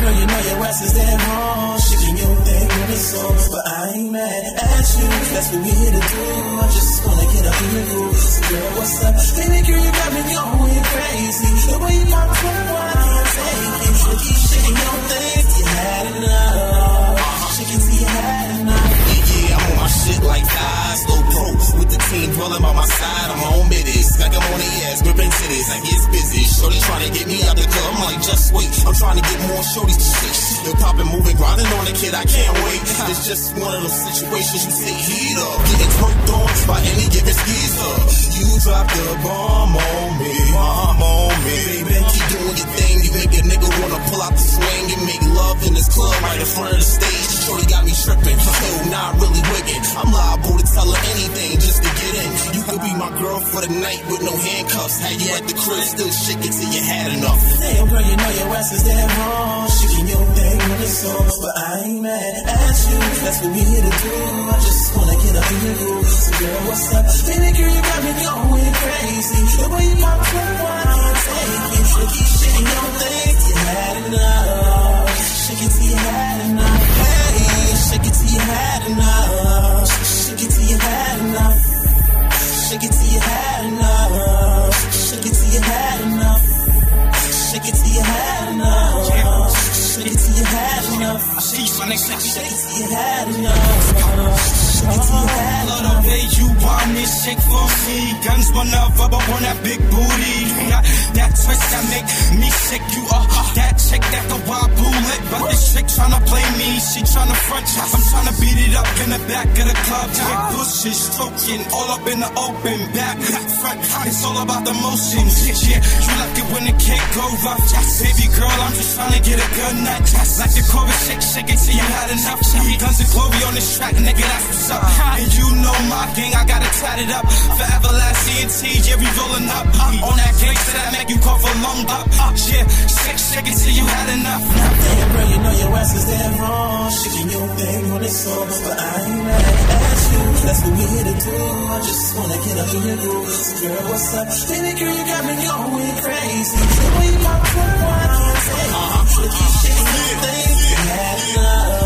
girl, you know your ass is dead wrong. Shaking your thing when it's on, but I ain't mad at you. That's what we here to do. I just wanna get up in your groove. So girl, what's up? Baby girl, you got me going crazy. The way you pop it, I can't take it. So keep shaking your thing, you had enough. Shaking till you had enough. Yeah, I'm on my shit like thighs, slow pro. With the team dwelling by my side, I'm on middies. Like I'm on the ass, gripping titties. I get busy. Shorty trying to get me out the club. Just wait. I'm trying to get more shorties to shit. Still popping, moving, grinding on the kid. I can't wait. It's just one of those situations you take heat up. Getting twerked on by any given skeezer. You drop the bomb on girl for the night with no handcuffs. Had you at the crib, still shaking till you had enough. Damn, girl, you know your ass is dead wrong. Shaking your thing when it's on, but I ain't mad at you. That's what we here to do. I just wanna get up in your groove. So girl, what's up? Baby girl, you got me going crazy. The way you pop it, I can't take it. Keep shaking your thing, you had enough. Shake till you had next Shake it you had enough. Love the way you want it, shake for me. Guns one up, up on that big booty. That twist that make me sick. You are uh, that chick that the wild but this chick tryna play me. She tryna front. I'm tryna beat it up in the back of the club. Chick bushes stroking all up in the open back front. It's all about the motion. Yeah, you like it when the kick go rough. Baby girl, I'm just tryna get a good nut. Like the chorus, shake, shake it till you had enough. Gunz and Glory on this track, nigga, that's what's up. And you know my gang, I got to chat it up. Forever last CNT, yeah, we rolling up. Uh. On that gangsta that I make you cough a lung up. Uh. Yeah, shake, shake it till you had enough. Damn, girl, you know your ass is dead wrong. Shaking your thing when it's on, but I ain't mad at you. That's what we here to do. I just wanna get up in your groove. So girl, what's up? Baby girl, you got me going crazy. The way you pop I can't take it. Shaking your thing, you had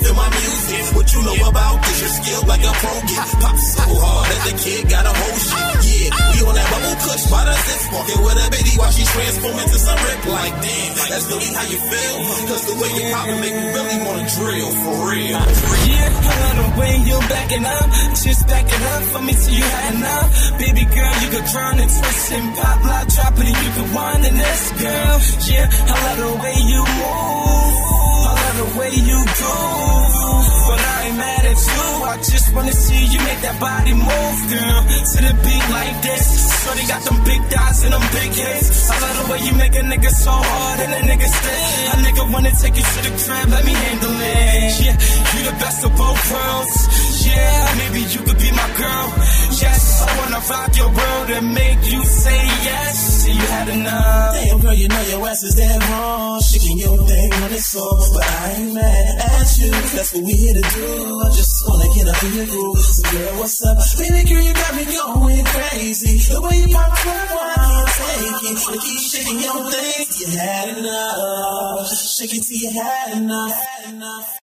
feel my music. What you know about this? Your skill like a pro get. Pop so hard that the kid got a whole shit. Yeah, we on that bubble kush by the zip. Walking with a baby while she transform into some rip. Like, damn, that's really how you feel. Cause the way you pop it make me really wanna drill for real. Yeah, I love the way you backing up. Just back it up for me till you had enough. Baby girl, you could drown and twist and pop, lock, drop it, and you could wind in this girl. Yeah, I love the way you move. I just wanna see you make that body move, girl. To the beat like this. Shorty got them big thighs and them big hips. I love the way you make a nigga so hard and a nigga stay. A nigga wanna take you to the crib, let me handle it. Yeah, you the best of both worlds. Yeah, maybe you could be my girl. Yes, I wanna rock your world and make you say yes. See, you had enough. Damn, girl, you know your ass is dead wrong. Shaking your thing when it's on, but I ain't mad at you. That's what we here to do. I just wanna get in groove. So girl, what's up? Baby girl, you got me going crazy. The way you pop I can't take it. So keep shaking your thing, you had enough. Shake it till you had enough. Had enough.